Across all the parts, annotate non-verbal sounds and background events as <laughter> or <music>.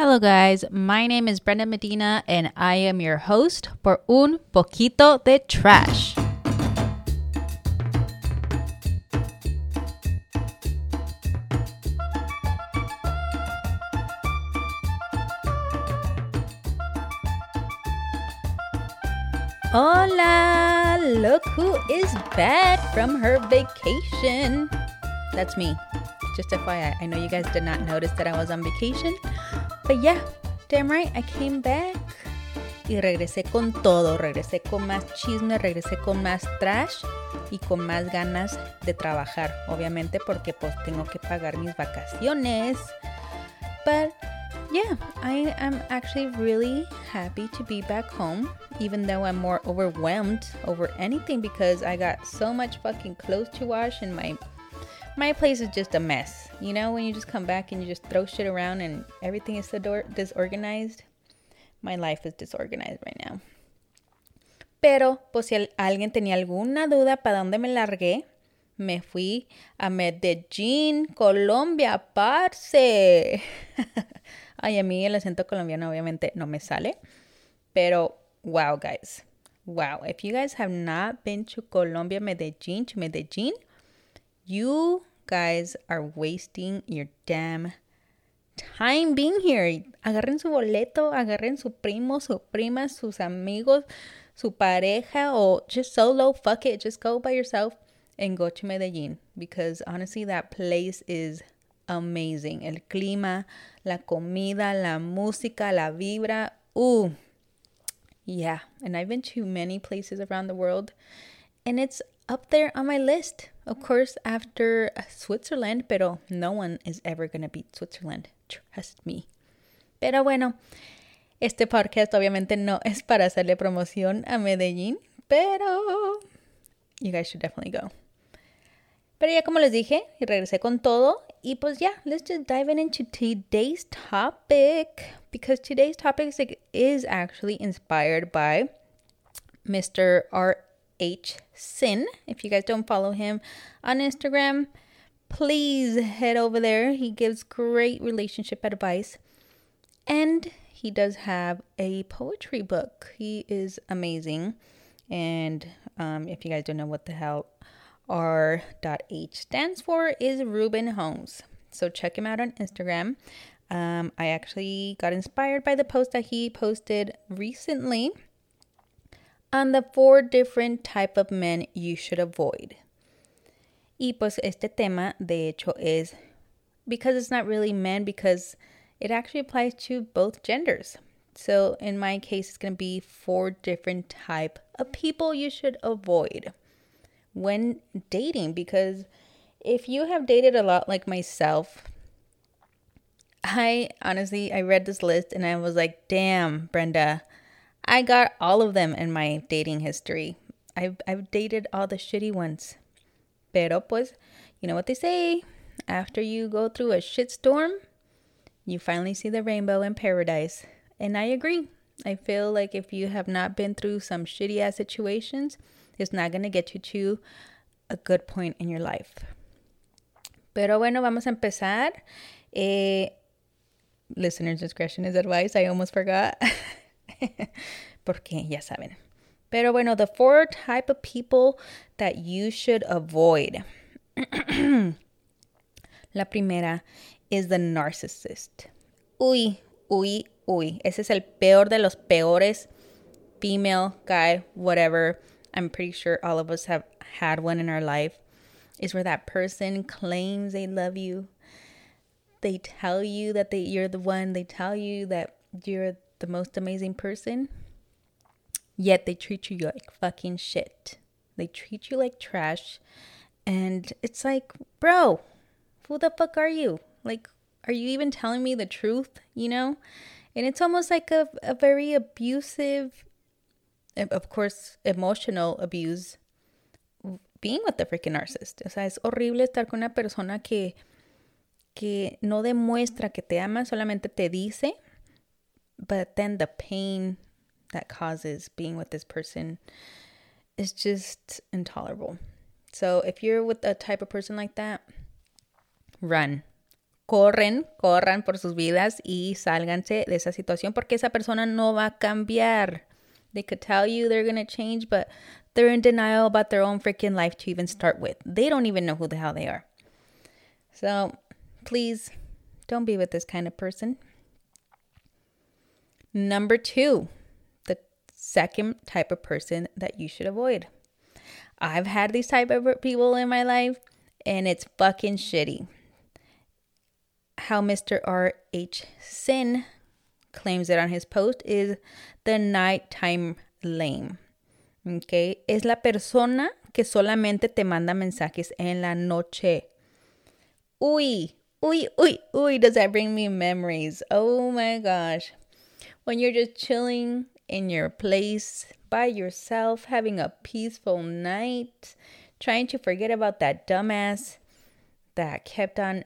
Hello, guys. My name is Brenda Medina, and I am your host for Un Poquito de Trash. Hola! Look who is back from her vacation. That's me. Just FYI, I know you guys did not notice that I was on vacation, but yeah, damn right, I came back. Y regresé con todo, regresé con más chisme, regresé con más trash y con más ganas de trabajar, obviamente porque pues tengo que pagar mis vacaciones. But yeah, I am actually really happy to be back home, even though I'm more overwhelmed over anything because I got so much fucking clothes to wash and my my place is just a mess. You know, when you just come back and you just throw shit around and everything is so disorganized. My life is disorganized right now. Pero, pues si alguien tenía alguna duda para dónde me largué, me fui a Medellín, Colombia, parce. <laughs> Ay, a mí el acento colombiano obviamente no me sale. Pero, wow, guys. Wow. If you guys have not been to Colombia, Medellín, to Medellín, you guys are wasting your damn time being here. Agarren su boleto, agarren su primo, su prima, sus amigos, su pareja, or just solo. Fuck it. Just go by yourself and go to Medellín because honestly, that place is amazing. El clima, la comida, la música, la vibra. Ooh. Yeah. And I've been to many places around the world and it's up there on my list. Of course, after uh, Switzerland, pero no one is ever going to beat Switzerland. Trust me. Pero bueno, este podcast obviamente no es para hacerle promoción a Medellín, pero you guys should definitely go. Pero ya como les dije, regresé con todo. Y pues ya, let's just dive in into today's topic. Because today's topic is actually inspired by Mr. R.H. Sin. If you guys don't follow him on Instagram, please head over there. He gives great relationship advice. And he does have a poetry book. He is amazing. And um, if you guys don't know what the hell R.H stands for is Ruben Holmes. So check him out on Instagram. Um, I actually got inspired by the post that he posted recently on the four different type of men you should avoid. Y pues este tema de hecho es because it's not really men because it actually applies to both genders. So in my case it's going to be four different type of people you should avoid when dating because if you have dated a lot like myself, I honestly I read this list and I was like, "Damn, Brenda, I got all of them in my dating history. I've I've dated all the shitty ones." Pero pues, you know what they say, after you go through a shitstorm, you finally see the rainbow in paradise. And I agree. I feel like if you have not been through some shitty ass situations, it's not going to get you to a good point in your life. Pero bueno, vamos a empezar. Eh, listener's discretion is advice. I almost forgot. <laughs> <laughs> Porque ya saben. Pero bueno, the four type of people that you should avoid. <clears throat> La primera is the narcissist. Uy, uy, uy. Ese es el peor de los peores. Female, guy, whatever. I'm pretty sure all of us have had one in our life. Is where that person claims they love you. They tell you that they you're the one. They tell you that you're the most amazing person. Yet they treat you like fucking shit. They treat you like trash. And it's like, bro, who the fuck are you? Like, are you even telling me the truth? You know? And it's almost like a, a very abusive eh, of course, emotional abuse being with the freaking narcissist. O sea, es horrible estar con una persona que, que no demuestra que te ama, solamente te dice, but then the pain that causes being with this person is just intolerable. So if you're with a type of person like that, run. corren, corran por sus vidas y sálganse de esa situación porque esa persona no va a cambiar. They could tell you they're going to change, but they're in denial about their own freaking life to even start with. They don't even know who the hell they are. So please don't be with this kind of person. Number two, the second type of person that you should avoid. I've had these type of people in my life and it's fucking shitty. How Mr. R.H. Sin claims it on his post is the nighttime lame. Okay, es la persona que solamente te manda mensajes en la noche. Uy, uy, uy, uy, does that bring me memories? Oh my gosh. When you're just chilling in your place by yourself, having a peaceful night, trying to forget about that dumbass that kept on,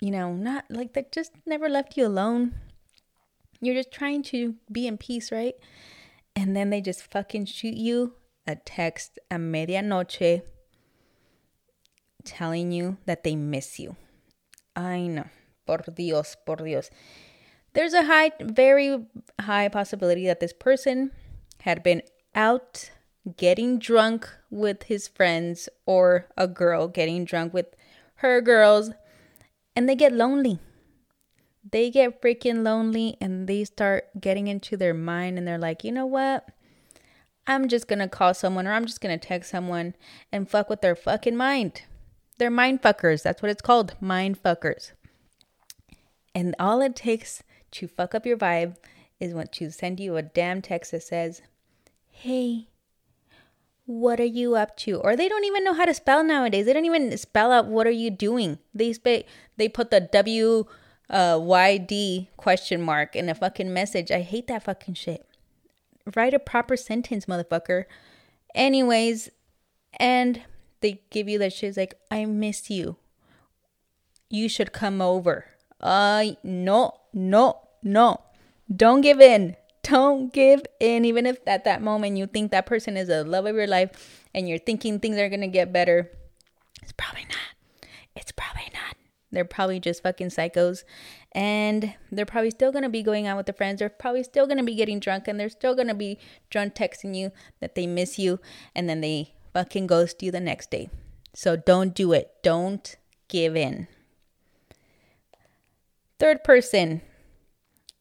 you know, not like that just never left you alone. You're just trying to be in peace, right? And then they just fucking shoot you a text a medianoche telling you that they miss you. I know. Por Dios, por Dios. There's a high, very high possibility that this person had been out getting drunk with his friends or a girl getting drunk with her girls and they get lonely they get freaking lonely and they start getting into their mind and they're like, you know what? I'm just gonna call someone or I'm just gonna text someone and fuck with their fucking mind. They're mind fuckers. That's what it's called. Mind fuckers. And all it takes to fuck up your vibe is when to send you a damn text that says, Hey, what are you up to? Or they don't even know how to spell nowadays. They don't even spell out what are you doing. They sp- they put the W uh, YD question mark in a fucking message. I hate that fucking shit. Write a proper sentence, motherfucker. Anyways, and they give you that shit like, I miss you. You should come over. Uh, no, no, no. Don't give in. Don't give in. Even if at that moment you think that person is the love of your life and you're thinking things are going to get better, it's probably not. It's probably not. They're probably just fucking psychos. And they're probably still going to be going out with their friends. They're probably still going to be getting drunk. And they're still going to be drunk texting you that they miss you. And then they fucking ghost you the next day. So don't do it. Don't give in. Third person.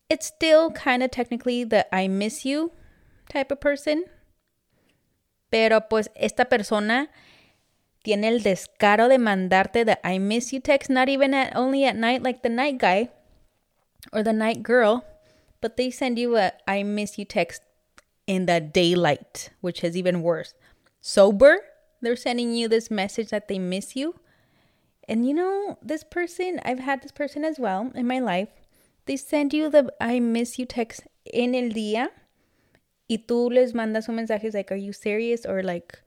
It's still kind of technically the I miss you type of person. Pero pues esta persona tiene el descaro de mandarte the I miss you text, not even at only at night like the night guy or the night girl, but they send you a I miss you text in the daylight, which is even worse. Sober, they're sending you this message that they miss you. And you know, this person, I've had this person as well in my life. They send you the I miss you text in el día y tú les mandas un mensaje like, are you serious? Or like,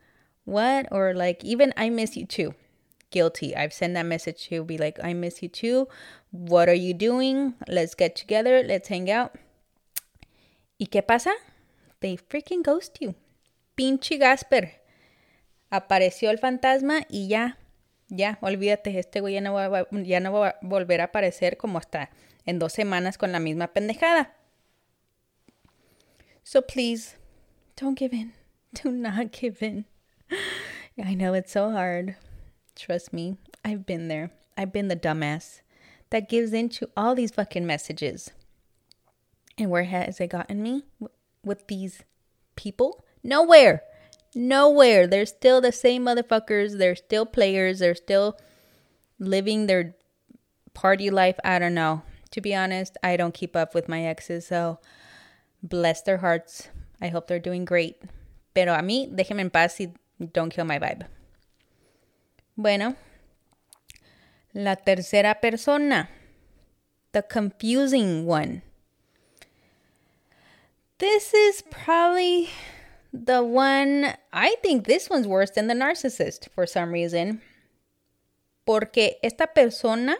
what? Or like, even I miss you too. Guilty. I've sent that message to be like, I miss you too. What are you doing? Let's get together. Let's hang out. ¿Y qué pasa? They freaking ghost you. Pinche Gasper. Apareció el fantasma y ya. Ya, olvídate, este güey ya no, va, ya no va a volver a aparecer como hasta en dos semanas con la misma pendejada. So please, don't give in. <laughs> Do not give in. I know it's so hard. Trust me, I've been there. I've been the dumbass that gives in to all these fucking messages. And where has it gotten me with these people? Nowhere. Nowhere. They're still the same motherfuckers. They're still players. They're still living their party life. I don't know. To be honest, I don't keep up with my exes, so bless their hearts. I hope they're doing great. Pero a mí, déjenme en paz y don't kill my vibe. Bueno, la tercera persona, the confusing one. This is probably the one, I think this one's worse than the narcissist for some reason. Porque esta persona,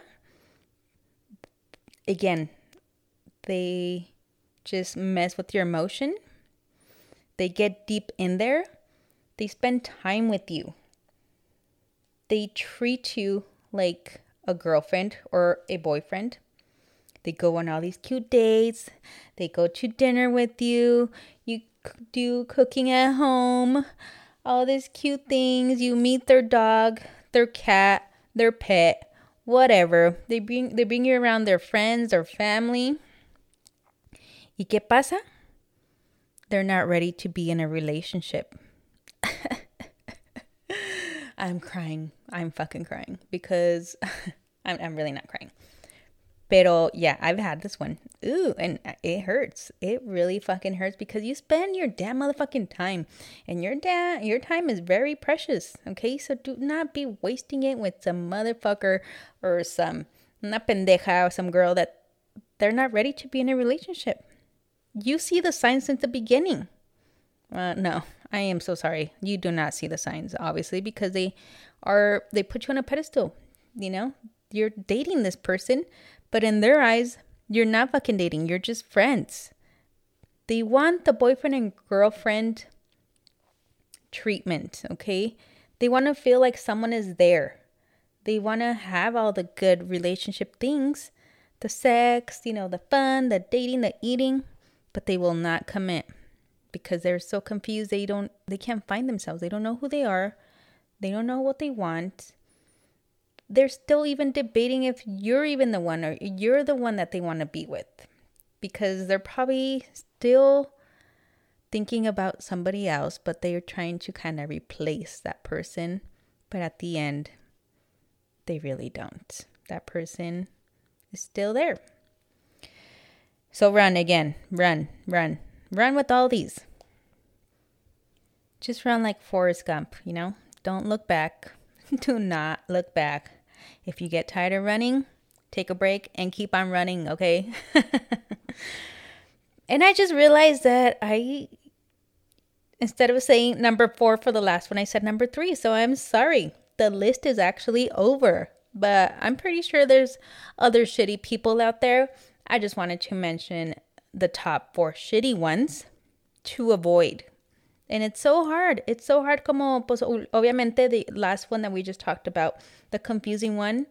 again, they just mess with your emotion. They get deep in there. They spend time with you. They treat you like a girlfriend or a boyfriend. They go on all these cute dates. They go to dinner with you. You do cooking at home. All these cute things. You meet their dog, their cat, their pet, whatever. They bring they bring you around their friends, their family. ¿Y qué pasa? They're not ready to be in a relationship. <laughs> I'm crying. I'm fucking crying because <laughs> I'm, I'm really not crying. Pero yeah, I've had this one. Ooh, and it hurts. It really fucking hurts because you spend your damn motherfucking time, and your damn your time is very precious. Okay, so do not be wasting it with some motherfucker or some una pendeja or some girl that they're not ready to be in a relationship. You see the signs since the beginning. Uh, no, I am so sorry. You do not see the signs, obviously, because they are they put you on a pedestal. You know, you're dating this person, but in their eyes, you're not fucking dating. You're just friends. They want the boyfriend and girlfriend treatment, okay? They want to feel like someone is there. They want to have all the good relationship things the sex, you know, the fun, the dating, the eating but they will not commit because they're so confused they don't they can't find themselves they don't know who they are they don't know what they want they're still even debating if you're even the one or you're the one that they want to be with because they're probably still thinking about somebody else but they're trying to kind of replace that person but at the end they really don't that person is still there so run again. Run, run, run with all these. Just run like Forrest Gump, you know? Don't look back. <laughs> Do not look back. If you get tired of running, take a break and keep on running, okay? <laughs> and I just realized that I, instead of saying number four for the last one, I said number three. So I'm sorry. The list is actually over. But I'm pretty sure there's other shitty people out there I just wanted to mention the top four shitty ones to avoid. And it's so hard. It's so hard como, pues, obviamente, the last one that we just talked about, the confusing one.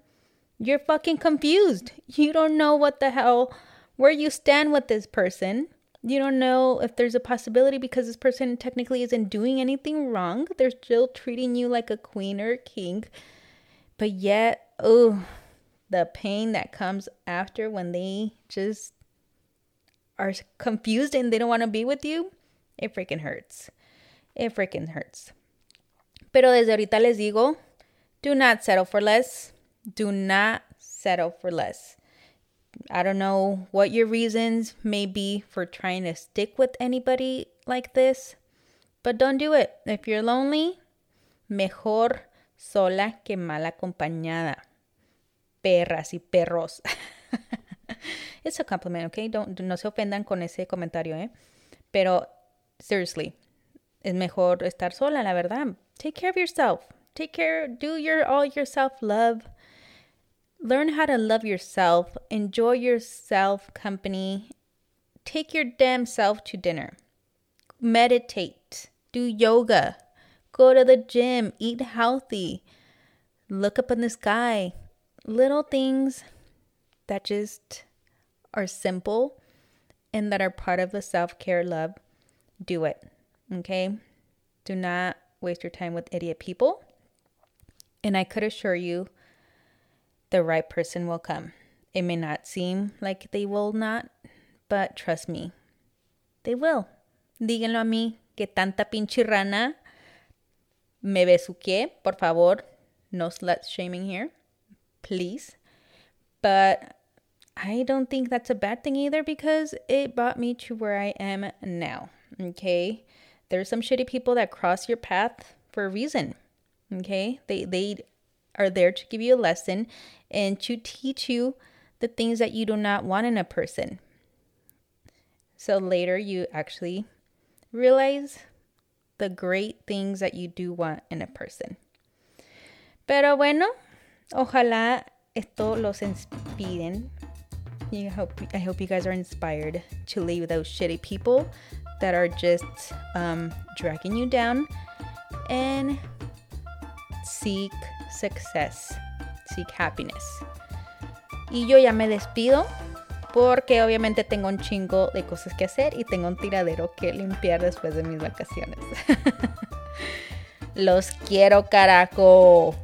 You're fucking confused. You don't know what the hell, where you stand with this person. You don't know if there's a possibility because this person technically isn't doing anything wrong. They're still treating you like a queen or a king. But yet, oh, the pain that comes after when they just are confused and they don't want to be with you, it freaking hurts. It freaking hurts. Pero desde ahorita les digo, do not settle for less. Do not settle for less. I don't know what your reasons may be for trying to stick with anybody like this, but don't do it. If you're lonely, mejor sola que mal acompañada perras y perros. <laughs> It's a compliment, okay? Don't, no se ofendan con ese comentario, ¿eh? Pero, seriously, es mejor estar sola, la verdad. Take care of yourself. Take care, do your all your self love. Learn how to love yourself. Enjoy yourself company. Take your damn self to dinner. Meditate. Do yoga. Go to the gym. Eat healthy. Look up in the sky little things that just are simple and that are part of the self care love, do it. Okay? Do not waste your time with idiot people. And I could assure you, the right person will come. It may not seem like they will not, but trust me, they will. Díganlo a mí que tanta pinche rana me besuqué, por favor. No slut shaming here please. But I don't think that's a bad thing either because it brought me to where I am now. Okay. There's some shitty people that cross your path for a reason. Okay. They they are there to give you a lesson and to teach you the things that you do not want in a person. So later you actually realize the great things that you do want in a person. Pero bueno, Ojalá esto los inspiren. I hope I hope you guys are inspired to leave those shitty people that are just um, dragging you down and seek success. seek happiness. Y yo ya me despido porque obviamente tengo un chingo de cosas que hacer y tengo un tiradero que limpiar después de mis vacaciones. <laughs> Los quiero, carajo.